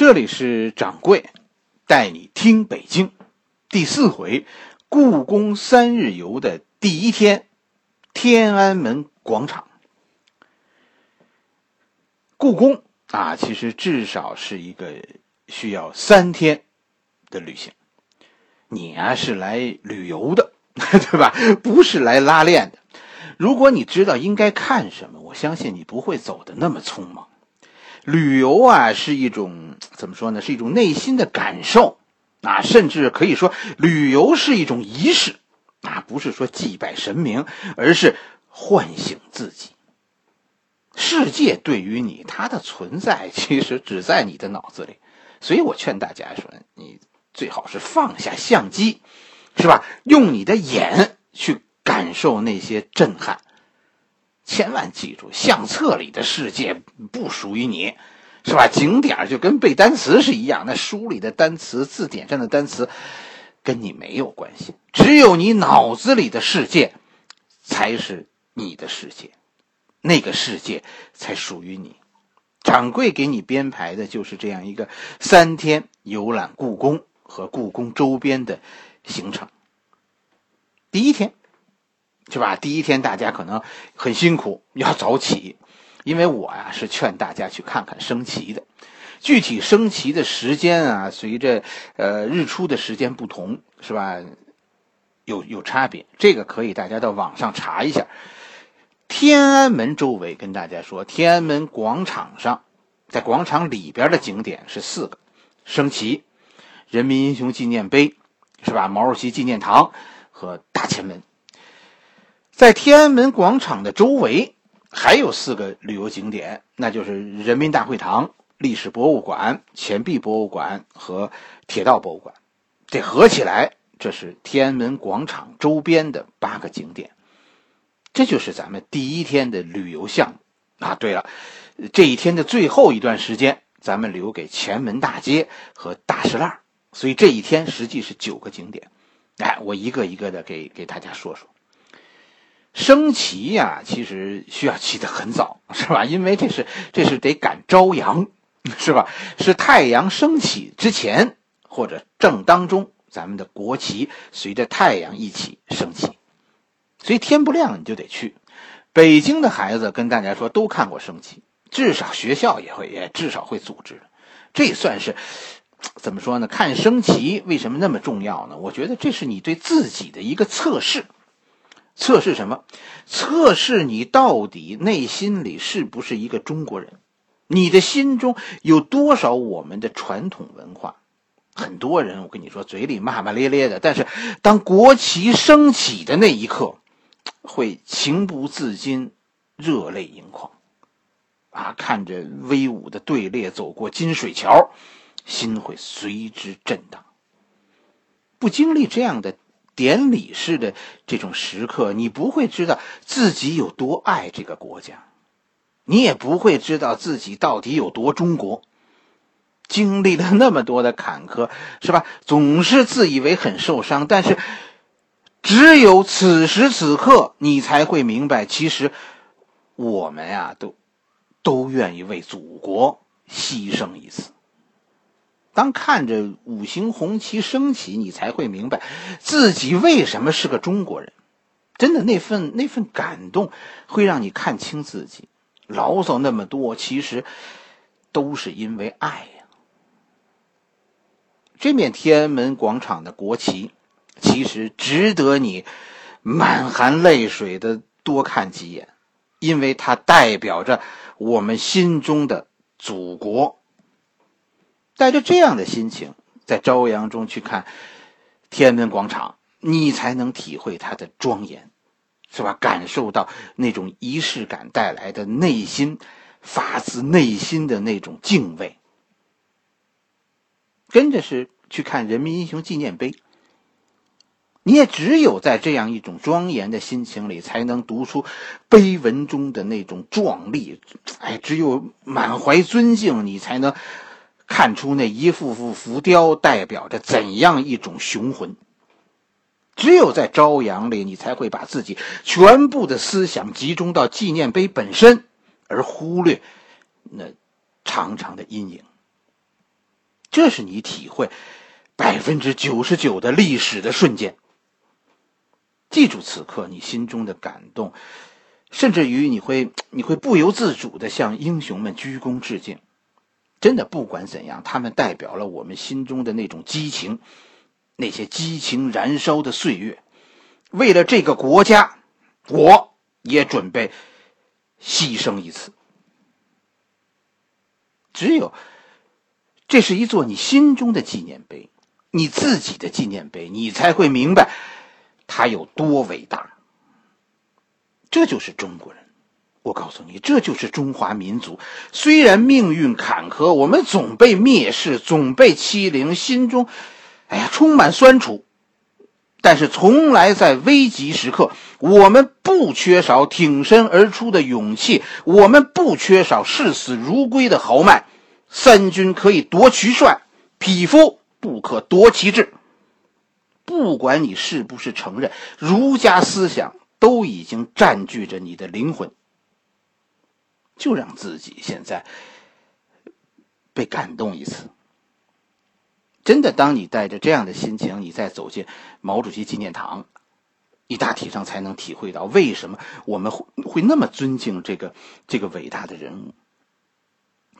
这里是掌柜带你听北京第四回故宫三日游的第一天，天安门广场。故宫啊，其实至少是一个需要三天的旅行。你啊是来旅游的，对吧？不是来拉练的。如果你知道应该看什么，我相信你不会走的那么匆忙。旅游啊，是一种怎么说呢？是一种内心的感受啊，甚至可以说，旅游是一种仪式啊，不是说祭拜神明，而是唤醒自己。世界对于你，它的存在 其实只在你的脑子里，所以我劝大家说，你最好是放下相机，是吧？用你的眼去感受那些震撼。千万记住，相册里的世界不属于你，是吧？景点就跟背单词是一样，那书里的单词、字典上的单词，跟你没有关系。只有你脑子里的世界，才是你的世界，那个世界才属于你。掌柜给你编排的就是这样一个三天游览故宫和故宫周边的行程。第一天。是吧？第一天大家可能很辛苦，要早起，因为我呀是劝大家去看看升旗的。具体升旗的时间啊，随着呃日出的时间不同，是吧？有有差别，这个可以大家到网上查一下。天安门周围跟大家说，天安门广场上，在广场里边的景点是四个：升旗、人民英雄纪念碑，是吧？毛主席纪念堂和大前门。在天安门广场的周围还有四个旅游景点，那就是人民大会堂、历史博物馆、钱币博物馆和铁道博物馆。这合起来，这是天安门广场周边的八个景点。这就是咱们第一天的旅游项目啊。对了，这一天的最后一段时间，咱们留给前门大街和大石烂，所以这一天实际是九个景点。哎，我一个一个的给给大家说说。升旗呀，其实需要起得很早，是吧？因为这是这是得赶朝阳，是吧？是太阳升起之前或者正当中，咱们的国旗随着太阳一起升起，所以天不亮你就得去。北京的孩子跟大家说都看过升旗，至少学校也会也至少会组织，这算是怎么说呢？看升旗为什么那么重要呢？我觉得这是你对自己的一个测试。测试什么？测试你到底内心里是不是一个中国人？你的心中有多少我们的传统文化？很多人，我跟你说，嘴里骂骂咧咧的，但是当国旗升起的那一刻，会情不自禁，热泪盈眶。啊，看着威武的队列走过金水桥，心会随之震荡。不经历这样的。典礼式的这种时刻，你不会知道自己有多爱这个国家，你也不会知道自己到底有多中国。经历了那么多的坎坷，是吧？总是自以为很受伤，但是只有此时此刻，你才会明白，其实我们呀，都都愿意为祖国牺牲一次。当看着五星红旗升起，你才会明白自己为什么是个中国人。真的，那份那份感动会让你看清自己。牢骚那么多，其实都是因为爱呀。这面天安门广场的国旗，其实值得你满含泪水的多看几眼，因为它代表着我们心中的祖国。带着这样的心情，在朝阳中去看天安门广场，你才能体会它的庄严，是吧？感受到那种仪式感带来的内心发自内心的那种敬畏。跟着是去看人民英雄纪念碑，你也只有在这样一种庄严的心情里，才能读出碑文中的那种壮丽。哎，只有满怀尊敬，你才能。看出那一幅幅浮雕代表着怎样一种雄浑。只有在朝阳里，你才会把自己全部的思想集中到纪念碑本身，而忽略那长长的阴影。这是你体会百分之九十九的历史的瞬间。记住此刻你心中的感动，甚至于你会你会不由自主的向英雄们鞠躬致敬。真的，不管怎样，他们代表了我们心中的那种激情，那些激情燃烧的岁月。为了这个国家，我也准备牺牲一次。只有，这是一座你心中的纪念碑，你自己的纪念碑，你才会明白它有多伟大。这就是中国人，我告诉你，这就是中华民族。虽然命运坎坷，我们总被蔑视，总被欺凌，心中，哎呀，充满酸楚。但是，从来在危急时刻，我们不缺少挺身而出的勇气，我们不缺少视死如归的豪迈。三军可以夺其帅，匹夫不可夺其志。不管你是不是承认，儒家思想都已经占据着你的灵魂。就让自己现在被感动一次。真的，当你带着这样的心情，你再走进毛主席纪念堂，你大体上才能体会到为什么我们会会那么尊敬这个这个伟大的人物。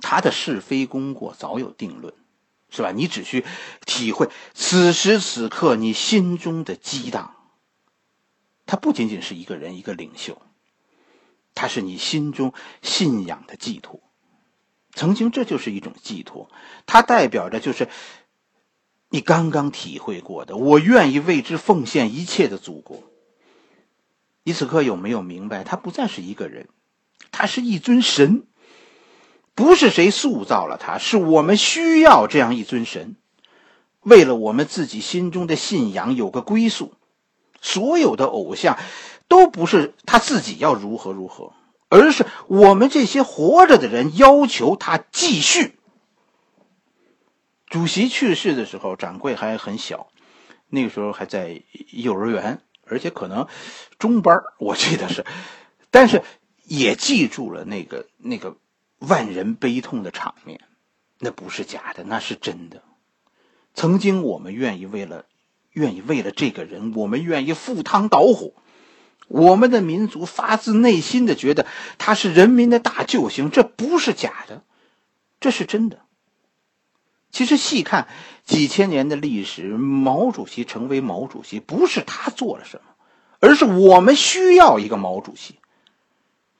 他的是非功过早有定论，是吧？你只需体会此时此刻你心中的激荡。他不仅仅是一个人，一个领袖，他是你心中信仰的寄托。曾经，这就是一种寄托，它代表着就是。你刚刚体会过的，我愿意为之奉献一切的祖国。你此刻有没有明白，他不再是一个人，他是一尊神。不是谁塑造了他，是我们需要这样一尊神，为了我们自己心中的信仰有个归宿。所有的偶像，都不是他自己要如何如何，而是我们这些活着的人要求他继续。主席去世的时候，掌柜还很小，那个时候还在幼儿园，而且可能中班我记得是，但是也记住了那个那个万人悲痛的场面，那不是假的，那是真的。曾经我们愿意为了愿意为了这个人，我们愿意赴汤蹈火，我们的民族发自内心的觉得他是人民的大救星，这不是假的，这是真的。其实细看几千年的历史，毛主席成为毛主席，不是他做了什么，而是我们需要一个毛主席。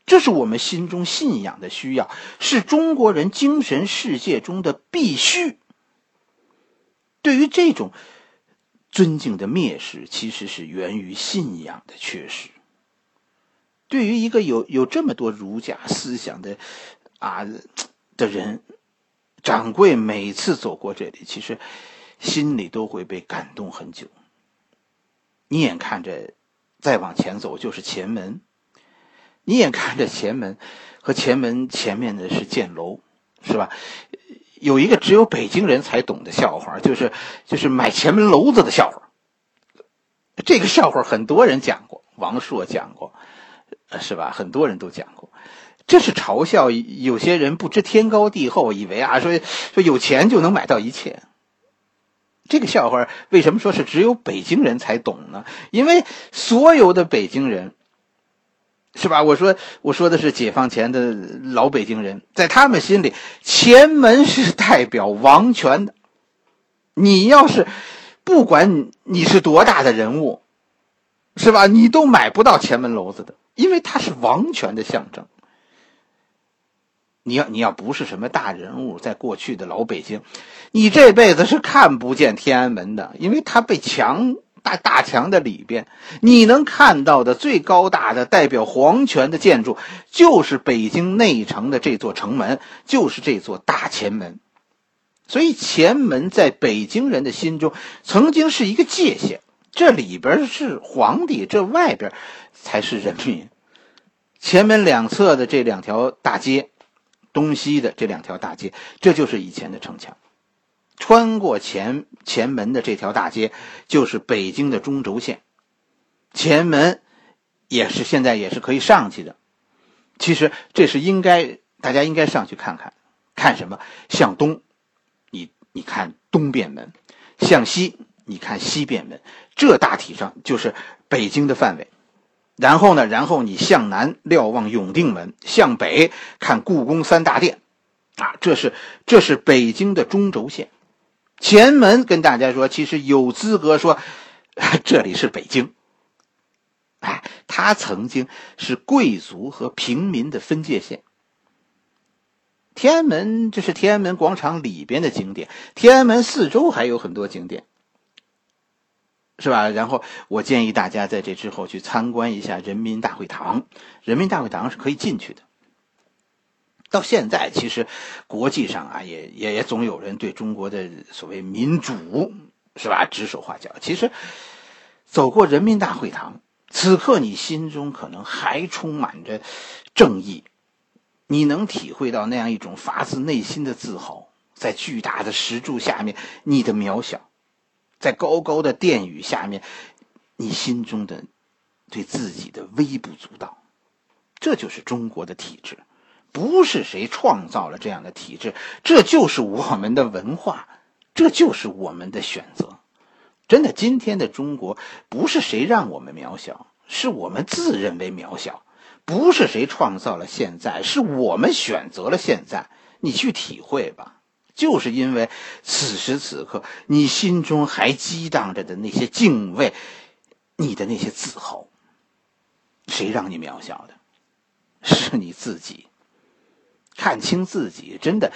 这是我们心中信仰的需要，是中国人精神世界中的必须。对于这种尊敬的蔑视，其实是源于信仰的缺失。对于一个有有这么多儒家思想的啊的人。掌柜每次走过这里，其实心里都会被感动很久。你眼看着再往前走就是前门，你眼看着前门和前门前面的是建楼，是吧？有一个只有北京人才懂的笑话，就是就是买前门楼子的笑话。这个笑话很多人讲过，王朔讲过，是吧？很多人都讲过。这是嘲笑有些人不知天高地厚，以为啊说说有钱就能买到一切。这个笑话为什么说是只有北京人才懂呢？因为所有的北京人，是吧？我说我说的是解放前的老北京人，在他们心里，前门是代表王权的。你要是不管你是多大的人物，是吧？你都买不到前门楼子的，因为它是王权的象征。你要你要不是什么大人物，在过去的老北京，你这辈子是看不见天安门的，因为它被墙大大墙的里边，你能看到的最高大的代表皇权的建筑，就是北京内城的这座城门，就是这座大前门。所以前门在北京人的心中，曾经是一个界限，这里边是皇帝，这外边才是人民。前门两侧的这两条大街。东西的这两条大街，这就是以前的城墙。穿过前前门的这条大街，就是北京的中轴线。前门也是现在也是可以上去的。其实这是应该大家应该上去看看，看什么？向东，你你看东便门；向西，你看西便门。这大体上就是北京的范围。然后呢，然后你向南瞭望永定门，向北看故宫三大殿，啊，这是这是北京的中轴线。前门跟大家说，其实有资格说 这里是北京。哎，它曾经是贵族和平民的分界线。天安门这是天安门广场里边的景点，天安门四周还有很多景点。是吧？然后我建议大家在这之后去参观一下人民大会堂。人民大会堂是可以进去的。到现在，其实国际上啊，也也也总有人对中国的所谓民主是吧指手画脚。其实走过人民大会堂，此刻你心中可能还充满着正义，你能体会到那样一种发自内心的自豪，在巨大的石柱下面，你的渺小。在高高的殿宇下面，你心中的对自己的微不足道，这就是中国的体制，不是谁创造了这样的体制，这就是我们的文化，这就是我们的选择。真的，今天的中国不是谁让我们渺小，是我们自认为渺小；不是谁创造了现在，是我们选择了现在。你去体会吧。就是因为此时此刻你心中还激荡着的那些敬畏，你的那些自豪，谁让你渺小的？是你自己。看清自己，真的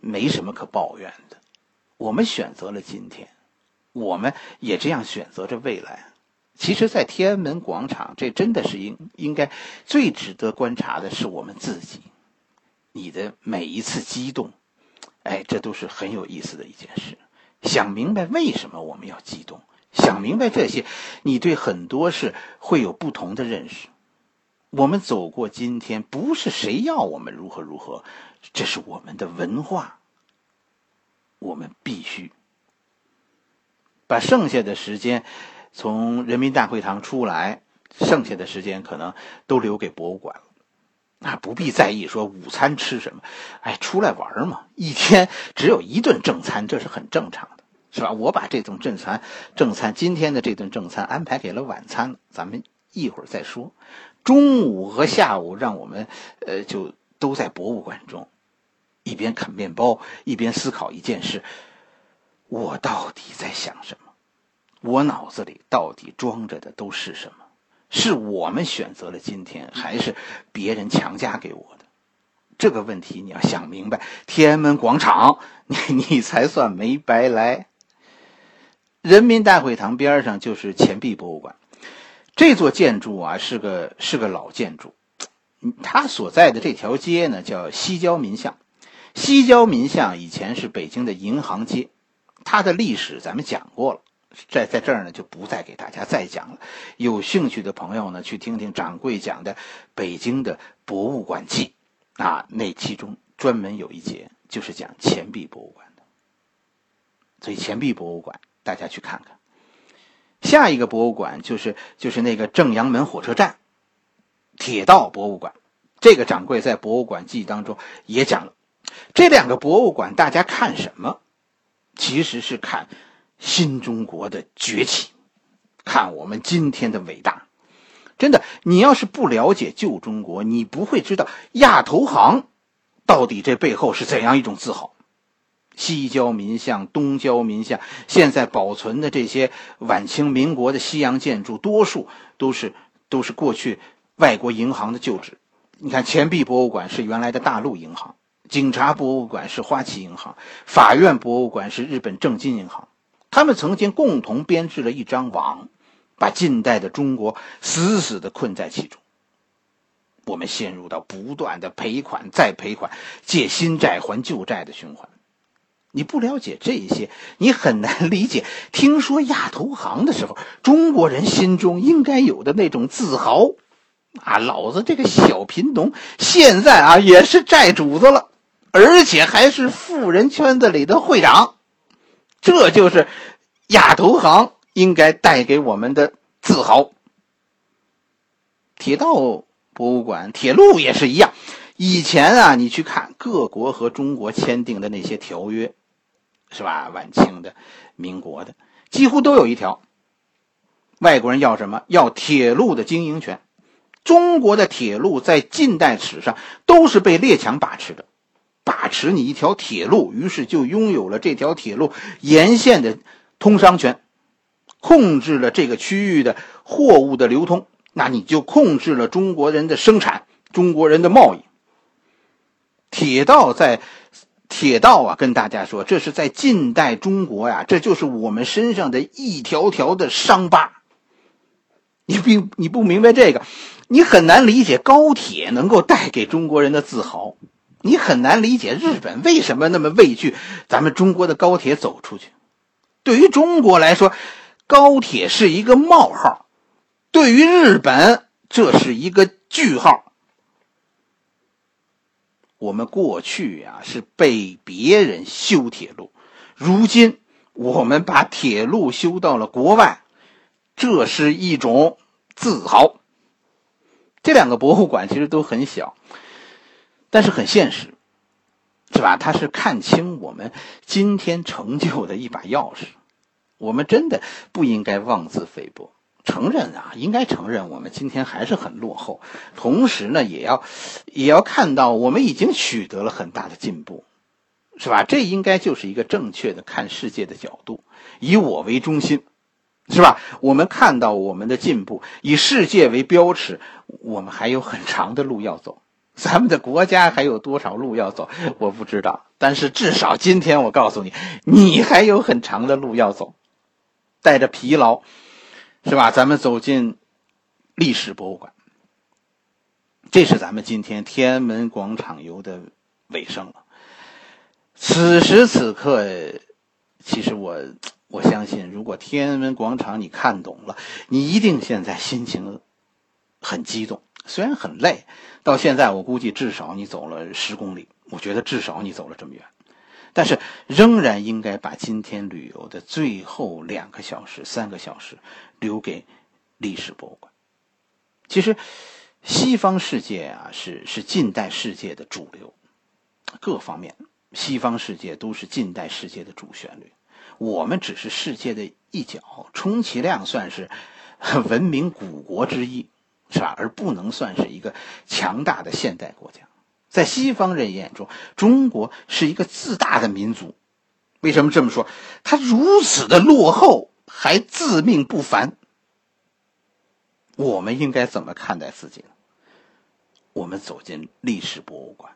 没什么可抱怨的。我们选择了今天，我们也这样选择着未来。其实，在天安门广场，这真的是应应该最值得观察的是我们自己，你的每一次激动。哎，这都是很有意思的一件事。想明白为什么我们要激动，想明白这些，你对很多事会有不同的认识。我们走过今天，不是谁要我们如何如何，这是我们的文化。我们必须把剩下的时间，从人民大会堂出来，剩下的时间可能都留给博物馆了。啊，不必在意说午餐吃什么，哎，出来玩嘛，一天只有一顿正餐，这是很正常的，是吧？我把这顿正餐，正餐今天的这顿正餐安排给了晚餐，咱们一会儿再说。中午和下午让我们，呃，就都在博物馆中，一边啃面包一边思考一件事：我到底在想什么？我脑子里到底装着的都是什么？是我们选择了今天，还是别人强加给我的？这个问题你要想明白。天安门广场，你你才算没白来。人民大会堂边上就是钱币博物馆，这座建筑啊是个是个老建筑，它所在的这条街呢叫西郊民巷。西郊民巷以前是北京的银行街，它的历史咱们讲过了。在在这儿呢，就不再给大家再讲了。有兴趣的朋友呢，去听听掌柜讲的《北京的博物馆记》，啊，那其中专门有一节就是讲钱币博物馆的。所以钱币博物馆大家去看看。下一个博物馆就是就是那个正阳门火车站铁道博物馆，这个掌柜在《博物馆记》当中也讲了。这两个博物馆大家看什么？其实是看。新中国的崛起，看我们今天的伟大。真的，你要是不了解旧中国，你不会知道亚投行到底这背后是怎样一种自豪。西郊民巷、东郊民巷，现在保存的这些晚清、民国的西洋建筑，多数都是都是过去外国银行的旧址。你看，钱币博物馆是原来的大陆银行，警察博物馆是花旗银行，法院博物馆是日本正金银行。他们曾经共同编织了一张网，把近代的中国死死的困在其中。我们陷入到不断的赔款再赔款、借新债还旧债的循环。你不了解这些，你很难理解。听说亚投行的时候，中国人心中应该有的那种自豪。啊，老子这个小贫农，现在啊也是债主子了，而且还是富人圈子里的会长。这就是亚投行应该带给我们的自豪。铁道博物馆、铁路也是一样。以前啊，你去看各国和中国签订的那些条约，是吧？晚清的、民国的，几乎都有一条。外国人要什么？要铁路的经营权。中国的铁路在近代史上都是被列强把持的，把持你一条铁路，于是就拥有了这条铁路沿线的通商权，控制了这个区域的货物的流通，那你就控制了中国人的生产，中国人的贸易。铁道在。铁道啊，跟大家说，这是在近代中国呀，这就是我们身上的一条条的伤疤。你并你不明白这个，你很难理解高铁能够带给中国人的自豪，你很难理解日本为什么那么畏惧咱们中国的高铁走出去。对于中国来说，高铁是一个冒号；对于日本，这是一个句号。我们过去呀是被别人修铁路，如今我们把铁路修到了国外，这是一种自豪。这两个博物馆其实都很小，但是很现实，是吧？它是看清我们今天成就的一把钥匙。我们真的不应该妄自菲薄。承认啊，应该承认，我们今天还是很落后。同时呢，也要，也要看到我们已经取得了很大的进步，是吧？这应该就是一个正确的看世界的角度，以我为中心，是吧？我们看到我们的进步，以世界为标尺，我们还有很长的路要走。咱们的国家还有多少路要走，我不知道。但是至少今天我告诉你，你还有很长的路要走，带着疲劳。是吧？咱们走进历史博物馆，这是咱们今天天安门广场游的尾声了。此时此刻，其实我我相信，如果天安门广场你看懂了，你一定现在心情很激动。虽然很累，到现在我估计至少你走了十公里，我觉得至少你走了这么远。但是仍然应该把今天旅游的最后两个小时、三个小时留给历史博物馆。其实，西方世界啊，是是近代世界的主流，各方面，西方世界都是近代世界的主旋律。我们只是世界的一角，充其量算是 文明古国之一，是吧？而不能算是一个强大的现代国家。在西方人眼中，中国是一个自大的民族。为什么这么说？他如此的落后，还自命不凡。我们应该怎么看待自己呢？我们走进历史博物馆，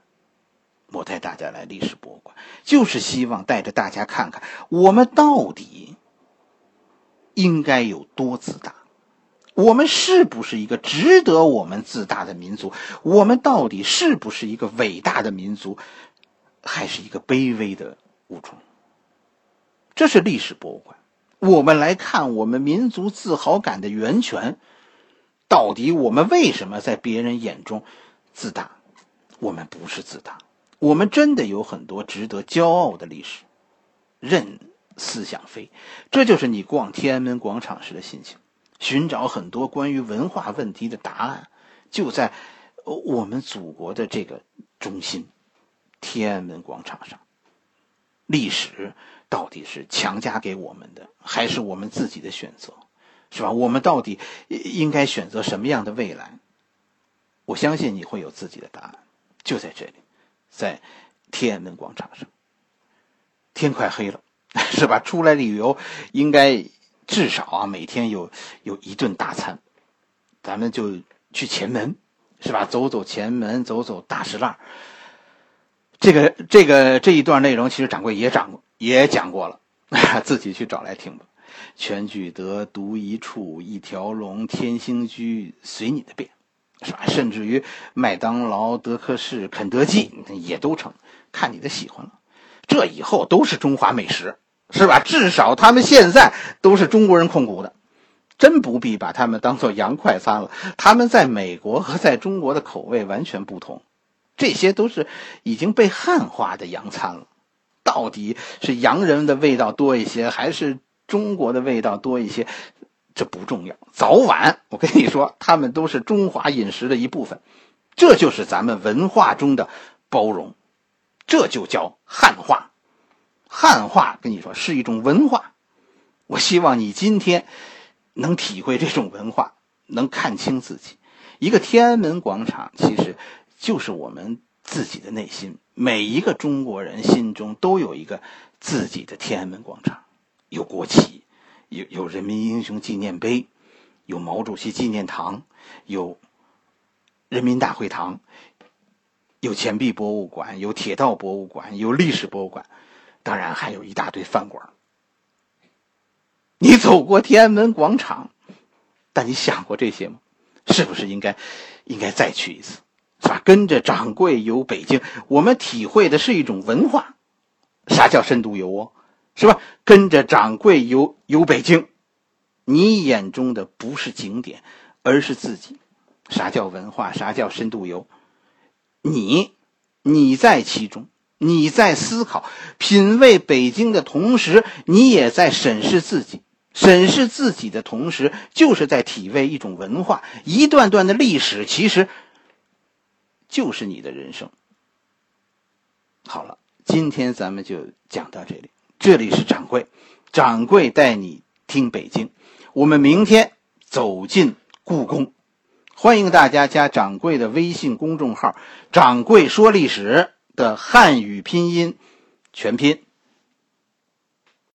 我带大家来历史博物馆，就是希望带着大家看看，我们到底应该有多自大。我们是不是一个值得我们自大的民族？我们到底是不是一个伟大的民族，还是一个卑微的物种？这是历史博物馆，我们来看我们民族自豪感的源泉。到底我们为什么在别人眼中自大？我们不是自大，我们真的有很多值得骄傲的历史。任思想飞，这就是你逛天安门广场时的心情。寻找很多关于文化问题的答案，就在我们祖国的这个中心——天安门广场上。历史到底是强加给我们的，还是我们自己的选择？是吧？我们到底应该选择什么样的未来？我相信你会有自己的答案。就在这里，在天安门广场上。天快黑了，是吧？出来旅游应该。至少啊，每天有有一顿大餐，咱们就去前门，是吧？走走前门，走走大石栏。这个这个这一段内容，其实掌柜也讲过，也讲过了，自己去找来听吧。全聚德，独一处，一条龙，天兴居，随你的便，是吧？甚至于麦当劳、德克士、肯德基也都成，看你的喜欢了。这以后都是中华美食。是吧？至少他们现在都是中国人控股的，真不必把他们当做洋快餐了。他们在美国和在中国的口味完全不同，这些都是已经被汉化的洋餐了。到底是洋人的味道多一些，还是中国的味道多一些？这不重要，早晚我跟你说，他们都是中华饮食的一部分。这就是咱们文化中的包容，这就叫汉化。汉化跟你说是一种文化。我希望你今天能体会这种文化，能看清自己。一个天安门广场，其实就是我们自己的内心。每一个中国人心中都有一个自己的天安门广场，有国旗，有有人民英雄纪念碑，有毛主席纪念堂，有人民大会堂，有钱币博物馆，有铁道博物馆，有历史博物馆，当然还有一大堆饭馆。你走过天安门广场，但你想过这些吗？是不是应该应该再去一次？是吧？跟着掌柜游北京，我们体会的是一种文化。啥叫深度游啊？是吧？跟着掌柜游游北京，你眼中的不是景点，而是自己。啥叫文化？啥叫深度游？你，你在其中，你在思考、品味北京的同时，你也在审视自己。审视自己的同时，就是在体味一种文化。一段段的历史，其实。就是你的人生。好了，今天咱们就讲到这里。这里是掌柜，掌柜带你听北京。我们明天走进故宫，欢迎大家加掌柜的微信公众号“掌柜说历史”的汉语拼音全拼。